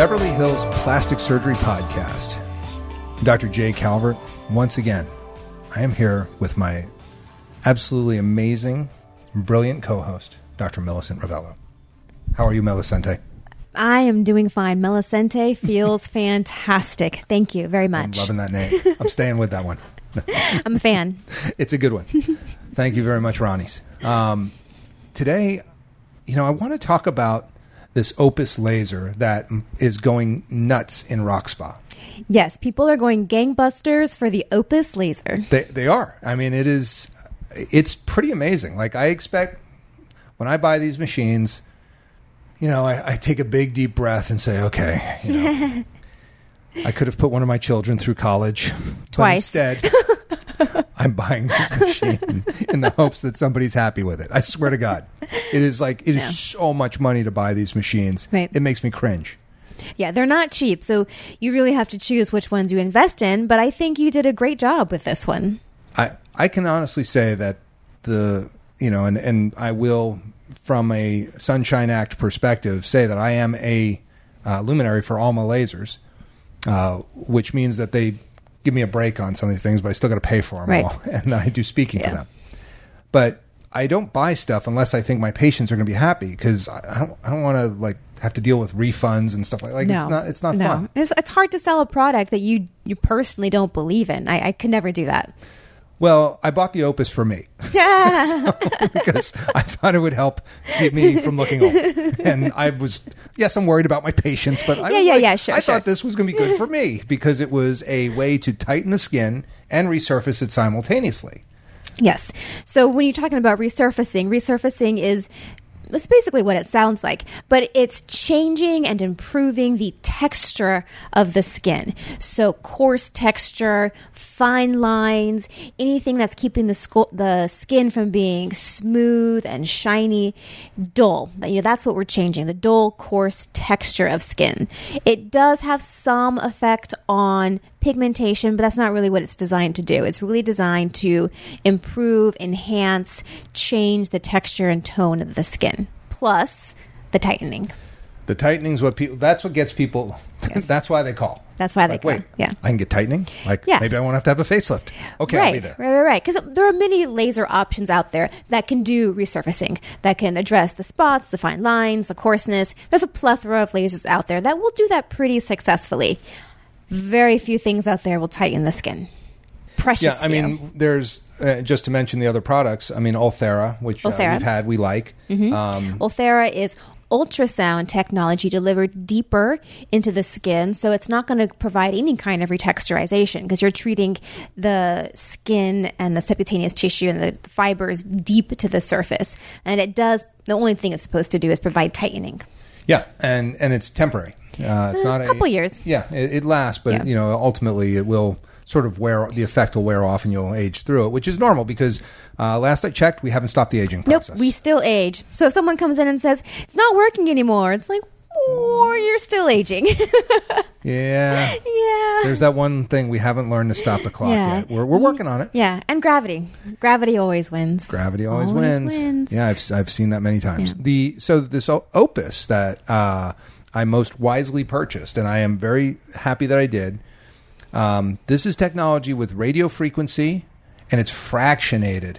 Beverly Hills Plastic Surgery Podcast. I'm Dr. Jay Calvert. Once again, I am here with my absolutely amazing, brilliant co host, Dr. Millicent Rovelo. How are you, Millicente? I am doing fine. Melicente feels fantastic. Thank you very much. I'm loving that name. I'm staying with that one. I'm a fan. It's a good one. Thank you very much, Ronnie's. Um, today, you know, I want to talk about this Opus laser that is going nuts in Rock Spa. Yes, people are going gangbusters for the Opus laser. They they are. I mean, it is. It's pretty amazing. Like I expect when I buy these machines, you know, I, I take a big deep breath and say, okay, you know, I could have put one of my children through college but Twice. Instead, I'm buying this machine in the hopes that somebody's happy with it. I swear to God, it is like it is Yeah. so much money to buy these machines. Right. It makes me cringe. Yeah, they're not cheap, so you really have to choose which ones you invest in, but I think you did a great job with this one. I I can honestly say that the you know and and I will from a Sunshine Act perspective say that I am a uh, luminary for Alma Lasers, uh, which means that they give me a break on some of these things, but I still got to pay for them Right. all, and I do speaking for them. But I don't buy stuff unless I think my patients are going to be happy because I don't I don't want to like have to deal with refunds and stuff like like no, it's not it's not no. fun. It's, it's hard to sell a product that you you personally don't believe in. I, I could never do that. Well, I bought the Opus for me. Yeah, because I thought it would help keep me from looking old. And I was, yes, I'm worried about my patients, but I Yeah, was yeah, like- yeah, sure, I sure. thought this was going to be good for me because it was a way to tighten the skin and resurface it simultaneously. Yes. So when you're talking about resurfacing, resurfacing is it's basically what it sounds like, but it's changing and improving the texture of the skin. So coarse texture, fine lines, anything that's keeping the sco- the skin from being smooth and shiny, dull. You know, that's what we're changing, the dull, coarse texture of skin. It does have some effect on pigmentation, but that's not really what it's designed to do. It's really designed to improve, enhance, change the texture and tone of the skin, plus the tightening. The tightening is what people, that's what gets people, that's why they call. That's why they call, Wait, yeah. I can get tightening? Like, Yeah. maybe I won't have to have a facelift. Okay, right, I'll be there. right, right, right. Because there are many laser options out there that can do resurfacing, that can address the spots, the fine lines, the coarseness. There's a plethora of lasers out there that will do that pretty successfully. Very few things out there will tighten the skin. Precious. Yeah, I few. mean, there's, uh, just to mention the other products, I mean, Ulthera, which uh, Ulthera. Mm-hmm. we've had, we like. Um, Ulthera is ultrasound technology delivered deeper into the skin, so it's not going to provide any kind of retexturization because you're treating the skin and the subcutaneous tissue and the fibers deep to the surface. And it does, the only thing it's supposed to do is provide tightening. Yeah, and and it's temporary. Uh, it's Uh, not a couple a, years. Yeah, it, it lasts, but Yeah. you know, ultimately, it will sort of wear. The effect will wear off, and you'll age through it, which is normal because uh, last I checked, we haven't stopped the aging process. Nope, we still age. So if someone comes in and says, it's not working anymore, it's like, or you're still aging. yeah, yeah. there's that one thing we haven't learned to stop the clock Yeah. yet. We're we're working on it. Yeah, and gravity. Gravity always wins. Gravity always, Always wins. wins. Yeah, I've I've seen that many times. Yeah. The so this opus that uh, I most wisely purchased, and I am very happy that I did. Um, this is technology with radio frequency, and it's fractionated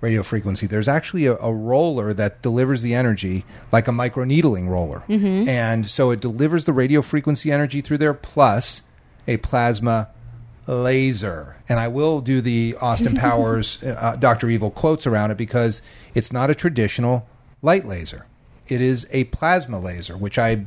radio frequency. There's actually a, a roller that delivers the energy like a microneedling roller, and so it delivers the radio frequency energy through there plus a plasma laser. And I will do the Austin Powers uh, Dr. Evil quotes around it because it's not a traditional light laser. It is a plasma laser, which I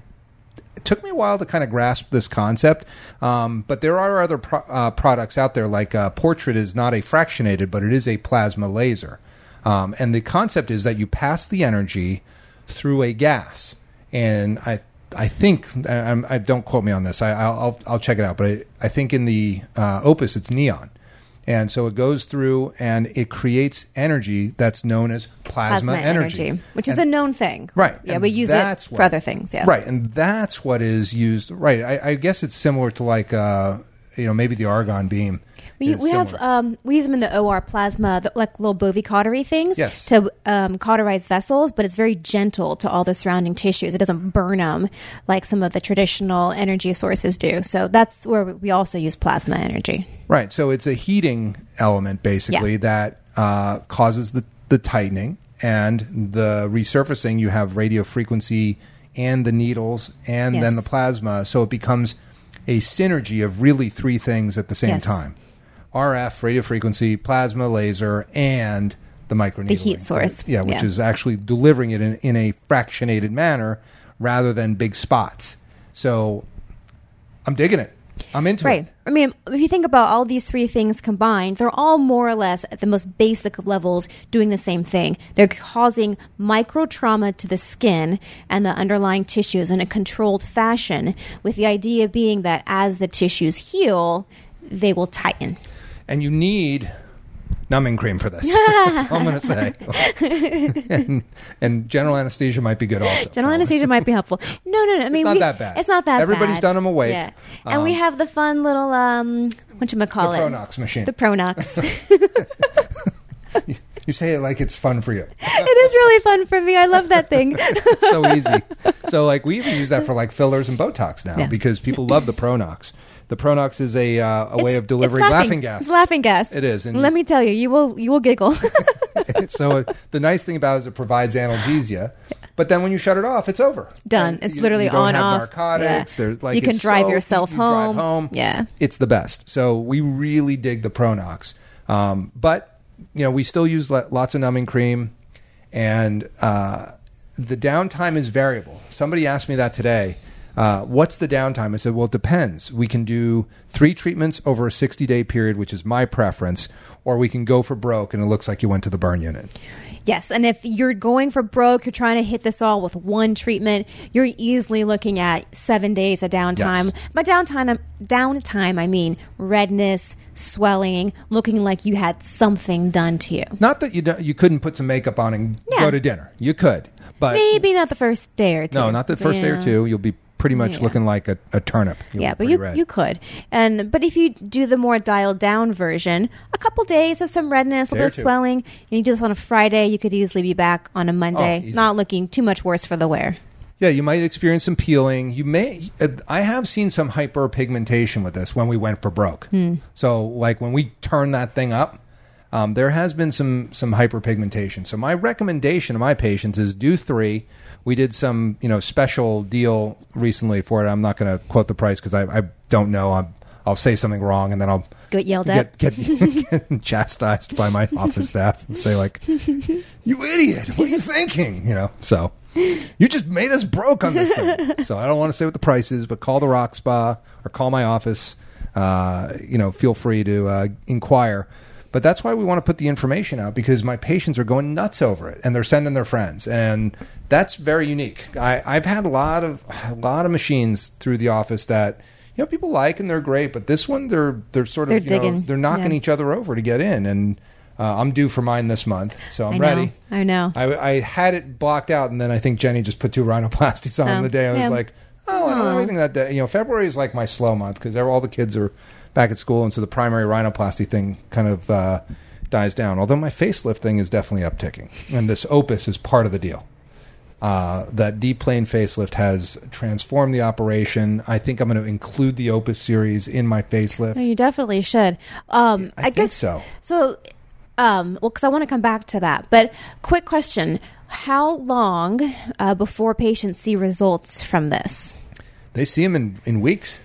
it took me a while to kind of grasp this concept. Um, but there are other pro- uh, products out there, like uh, Portrait is not a fractionated, but it is a plasma laser. Um, and the concept is that you pass the energy through a gas. And I, I think, I, I'm- don't quote me on this. I, I'll, I'll, I'll check it out. But I, I think in the uh, Opus, it's neon. And so it goes through and it creates energy that's known as plasma, plasma energy, which is a known thing. Right. Yeah, and we use it for what- other things. Yeah. Right. And that's what is used. Right. I, I guess it's similar to like, uh, you know, maybe the argon beam. We, we have um, we use them in the OR plasma, the, like little bovie cautery things, Yes. to um, cauterize vessels. But it's very gentle to all the surrounding tissues. It doesn't burn them like some of the traditional energy sources do. So that's where we also use plasma energy. Right. So it's a heating element basically Yeah. that uh, causes the, the tightening and the resurfacing. You have radio frequency and the needles and then the plasma. So it becomes a synergy of really three things at the same Yes. time RF, radio frequency, plasma, laser, and the microneedling. The heat source. Yeah, which Yeah. is actually delivering it in, in a fractionated manner rather than big spots. So I'm digging it. I'm into it. Right. it. I mean, if you think about all these three things combined, they're all more or less at the most basic of levels doing the same thing. They're causing micro trauma to the skin and the underlying tissues in a controlled fashion, with the idea being that as the tissues heal, they will tighten. And you need numbing cream for this. That's all I'm going to say. and, and general anesthesia might be good also. General anesthesia might be helpful. No, no, no. I mean, it's not we- that bad. It's not that Everybody's bad. them awake. Yeah, and we Um, have the fun little um, what you call it? The Pronox machine. The Pronox. you say it like it's fun for you. it is really fun for me. I love that thing. It's so easy. So like we even use that for like fillers and Botox now Yeah. because people love the Pronox. The Pronox is a uh, a way of delivering it's laughing, gas. It's laughing gas. It is, and- Let me tell you, you will you will giggle. so uh, the nice thing about it is it provides analgesia, but then when you shut it off, it's over. Done. It's you- literally you don't on have off. narcotics. Yeah. There's like you can drive so- yourself you home. Drive home. Yeah. it's the best. So we really dig the Pronox, um, but you know we still use lo- lots of numbing cream, and uh, the downtime is variable. Somebody asked me that today. Uh, what's the downtime? I said, well, it depends. We can do three treatments over a 60 day period, which is my preference, or we can go for broke and it looks like you went to the burn unit. Yes, and if you're going for broke, you're trying to hit this all with one treatment. You're easily looking at seven days of downtime. Yes. By downtime, downtime, I mean redness, swelling, looking like you had something done to you. Not that you don't, you couldn't put some makeup on and Yeah. go to dinner. You could, but Maybe not the first day or two. no, not the first day or two. You'll be pretty much Yeah. looking like a, a turnip. You'll yeah, but you red. you could, and but if you do the more dialed down version, a couple days of some redness, a little bit of swelling, and you do this on a Friday, you could easily be back on a Monday, Oh, not looking too much worse for the wear. Yeah, you might experience some peeling. You may. uh, I have seen some hyperpigmentation with this when we went for broke. Hmm. So, like when we turn that thing up, um, there has been some some hyperpigmentation. So, my recommendation to my patients is do three. We did some you know special deal recently for it. I'm not going to quote the price because I, I don't know. i I'll say something wrong and then I'll Get yelled at. get get, get chastised by my office staff and say like, "You idiot! What are you thinking?" You know. So you just made us broke on this thing. So I don't want to say what the price is, but call the Rock Spa or call my office. Uh, you know, feel free to uh, inquire. But that's why we want to put the information out because my patients are going nuts over it and they're sending their friends, and that's very unique. I, I've had a lot of a lot of machines through the office that you know people like and they're great, but this one they're they're sort of They're you know, they're knocking Yeah. each other over to get in, and uh, I'm due for mine this month, so I'm I ready. I know. I, I had it blocked out, and then I think Jenny just put two rhinoplasties on Oh, the day. I was yeah. like, oh, I don't have anything that day. You know, February is like my slow month because all the kids are back at school, and so the primary rhinoplasty thing kind of uh, dies down. Although my facelift thing is definitely upticking, and this Opus is part of the deal. Uh, that deep plane facelift has transformed the operation. I think I'm going to include the Opus series in my facelift. No, you definitely should. Um, I I, think guess so. So, um, well, because I want to come back to that. But quick question: How long uh, before patients see results from this? They see them in, in weeks.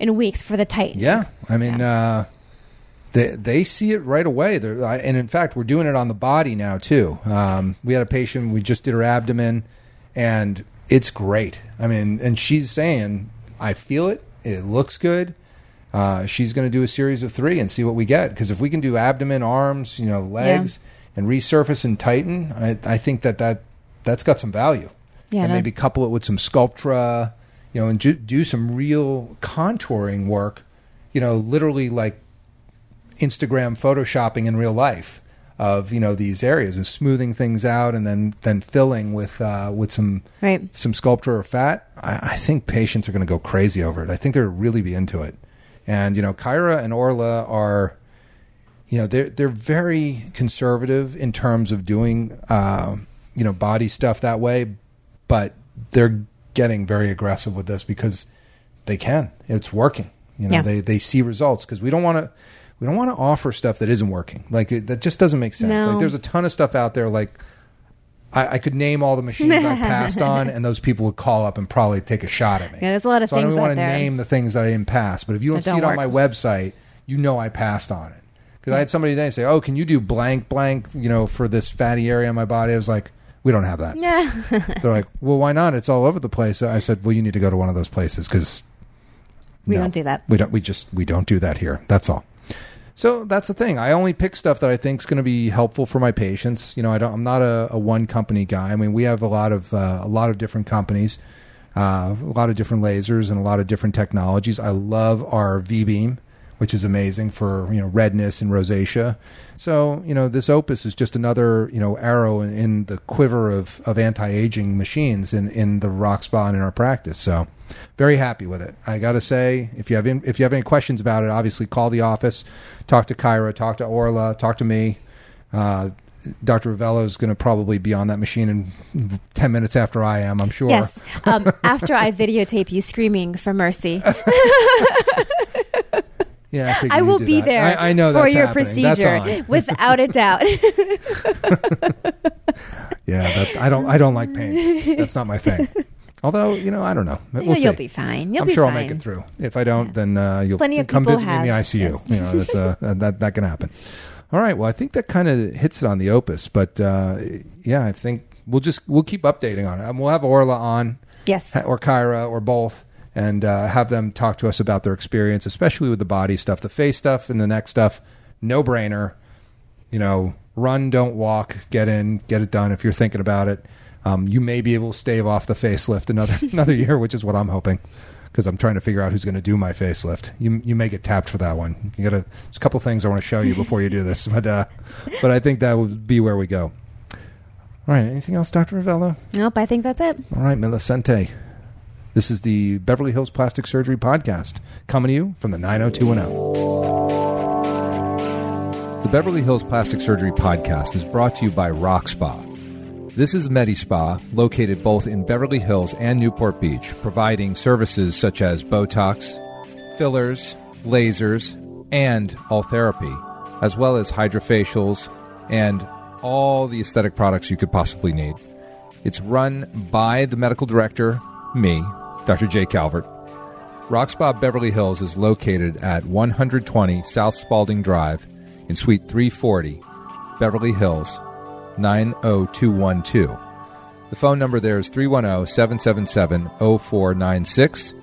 In weeks for the tightening. Yeah, I mean, uh, they they see it right away. They're, and in fact, we're doing it on the body now too. Um, we had a patient. We just did her abdomen, and it's great. I mean, and she's saying, "I feel it. It looks good." Uh, she's going to do a series of three and see what we get. Because if we can do abdomen, arms, you know, legs, and resurface and tighten, I, I think that that that's got some value. Yeah, and no. maybe couple it with some Sculptra, you know, and ju- do some real contouring work. You know, literally like Instagram photoshopping in real life of you know these areas and smoothing things out and then then filling with uh, with some Right. some Sculptra or fat. I, I think patients are going to go crazy over it. I think they'll really be into it. And you know, Kyra and Orla are you know they're they're very conservative in terms of doing uh, you know body stuff that way, but they're getting very aggressive with this because they can. It's working. You know, Yeah. they they see results because we don't want to we don't want to offer stuff that isn't working. Like it, that just doesn't make sense. No. Like there's a ton of stuff out there. Like I, I could name all the machines I passed on, and those people would call up and probably take a shot at me. Yeah, there's a lot of so I don't things even out want to name the things that I didn't pass. But if you don't see don't it on my website, you know I passed on it. Because I had somebody today say, "Oh, can you do blank blank?" You know, for this fatty area on my body. I was like, "We don't have that." Yeah. They're like, "Well, why not? It's all over the place." I said, "Well, you need to go to one of those places because We don't do that. We don't. We just we don't do that here. That's all." So that's the thing. I only pick stuff that I think is going to be helpful for my patients. You know, I don't. I'm not a, a one company guy. I mean, we have a lot of uh, a lot of different companies, uh, a lot of different lasers, and a lot of different technologies. I love our V beam, which is amazing for you know redness and rosacea. So you know, this Opus is just another you know arrow in, in the quiver of of anti aging machines in in the Rock Spa and in our practice. So very happy with it. I got to say, if you have in, if you have any questions about it, obviously call the office, talk to Kyra, talk to Orla, talk to me. Uh, Dr. Rovelo is going to probably be on that machine in ten minutes after I am. I'm sure. Yes. Um, after I videotape you screaming for mercy, Yeah, I, I will be that. there I, I know for that's your happening. That's procedure without a doubt. Yeah, that, I don't. I don't like pain. That's not my thing. Although you know, I don't know. We'll Yeah, you'll see. be fine. You'll I'm be sure fine. I'll make it through. If I don't, then uh, you'll Plenty come visit me in the ICU. yes. You know, that's uh, that that can happen. All right. Well, I think that kind of hits it on the opus. But uh, yeah, I think we'll just we'll keep updating on it. Um, we'll have Orla on, Yes. or Kyra, or both, and uh, have them talk to us about their experience, especially with the body stuff, the face stuff, and the neck stuff. No brainer. You know, run, don't walk. Get in, get it done. If you're thinking about it, um, you may be able to stave off the facelift another another year, which is what I'm hoping. Because I'm trying to figure out who's going to do my facelift. You you may get tapped for that one. You got to. There's a couple things I want to show you before you do this, but uh, but I think that would be where we go. All right. Anything else, Doctor Rovelo? Nope, I think that's it. All right, Millicente. This is the Beverly Hills Plastic Surgery Podcast, coming to you from the 90210. The Beverly Hills Plastic Surgery Podcast is brought to you by Rock Spa. This is Medi Spa, located both in Beverly Hills and Newport Beach, providing services such as Botox, fillers, lasers, and all therapy, as well as hydrofacials and all the aesthetic products you could possibly need. It's run by the medical director, me, Dr. Jay Calvert. Rock Beverly Hills is located at 120 South Spalding Drive in Suite 340, Beverly Hills, 90212. The phone number there is 310 777 0496.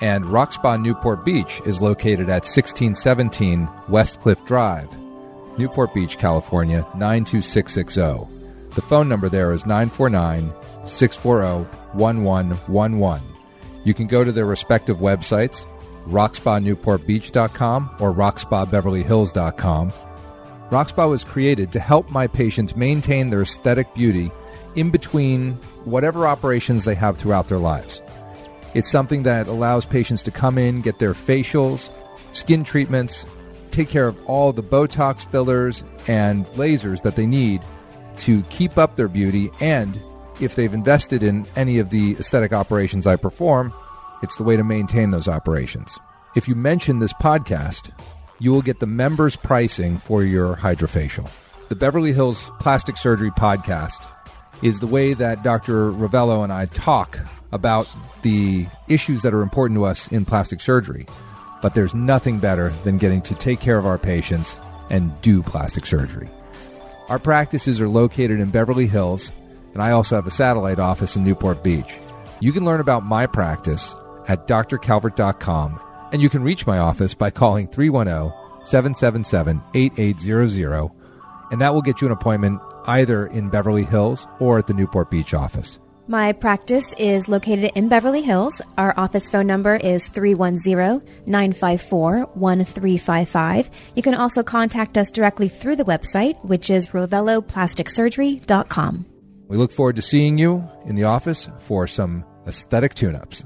And Rock Spa Newport Beach is located at 1617 West Cliff Drive, Newport Beach, California 92660. The phone number there is 949 640 1111. You can go to their respective websites, rockspanewportbeach.com or rockspabeverlyhills.com. Rockspa was created to help my patients maintain their aesthetic beauty in between whatever operations they have throughout their lives. It's something that allows patients to come in, get their facials, skin treatments, take care of all the Botox fillers and lasers that they need to keep up their beauty. And if they've invested in any of the aesthetic operations I perform, it's the way to maintain those operations. If you mention this podcast, you will get the members' pricing for your hydrofacial. The Beverly Hills Plastic Surgery Podcast is the way that Dr. Rovelo and I talk about the issues that are important to us in plastic surgery. But there's nothing better than getting to take care of our patients and do plastic surgery. Our practices are located in Beverly Hills, and I also have a satellite office in Newport Beach. You can learn about my practice at drcalvert.com, and you can reach my office by calling 310 777 8800, and that will get you an appointment either in Beverly Hills or at the Newport Beach office. My practice is located in Beverly Hills. Our office phone number is 310-954-1355. You can also contact us directly through the website, which is roveloplasticsurgery.com. We look forward to seeing you in the office for some aesthetic tune ups.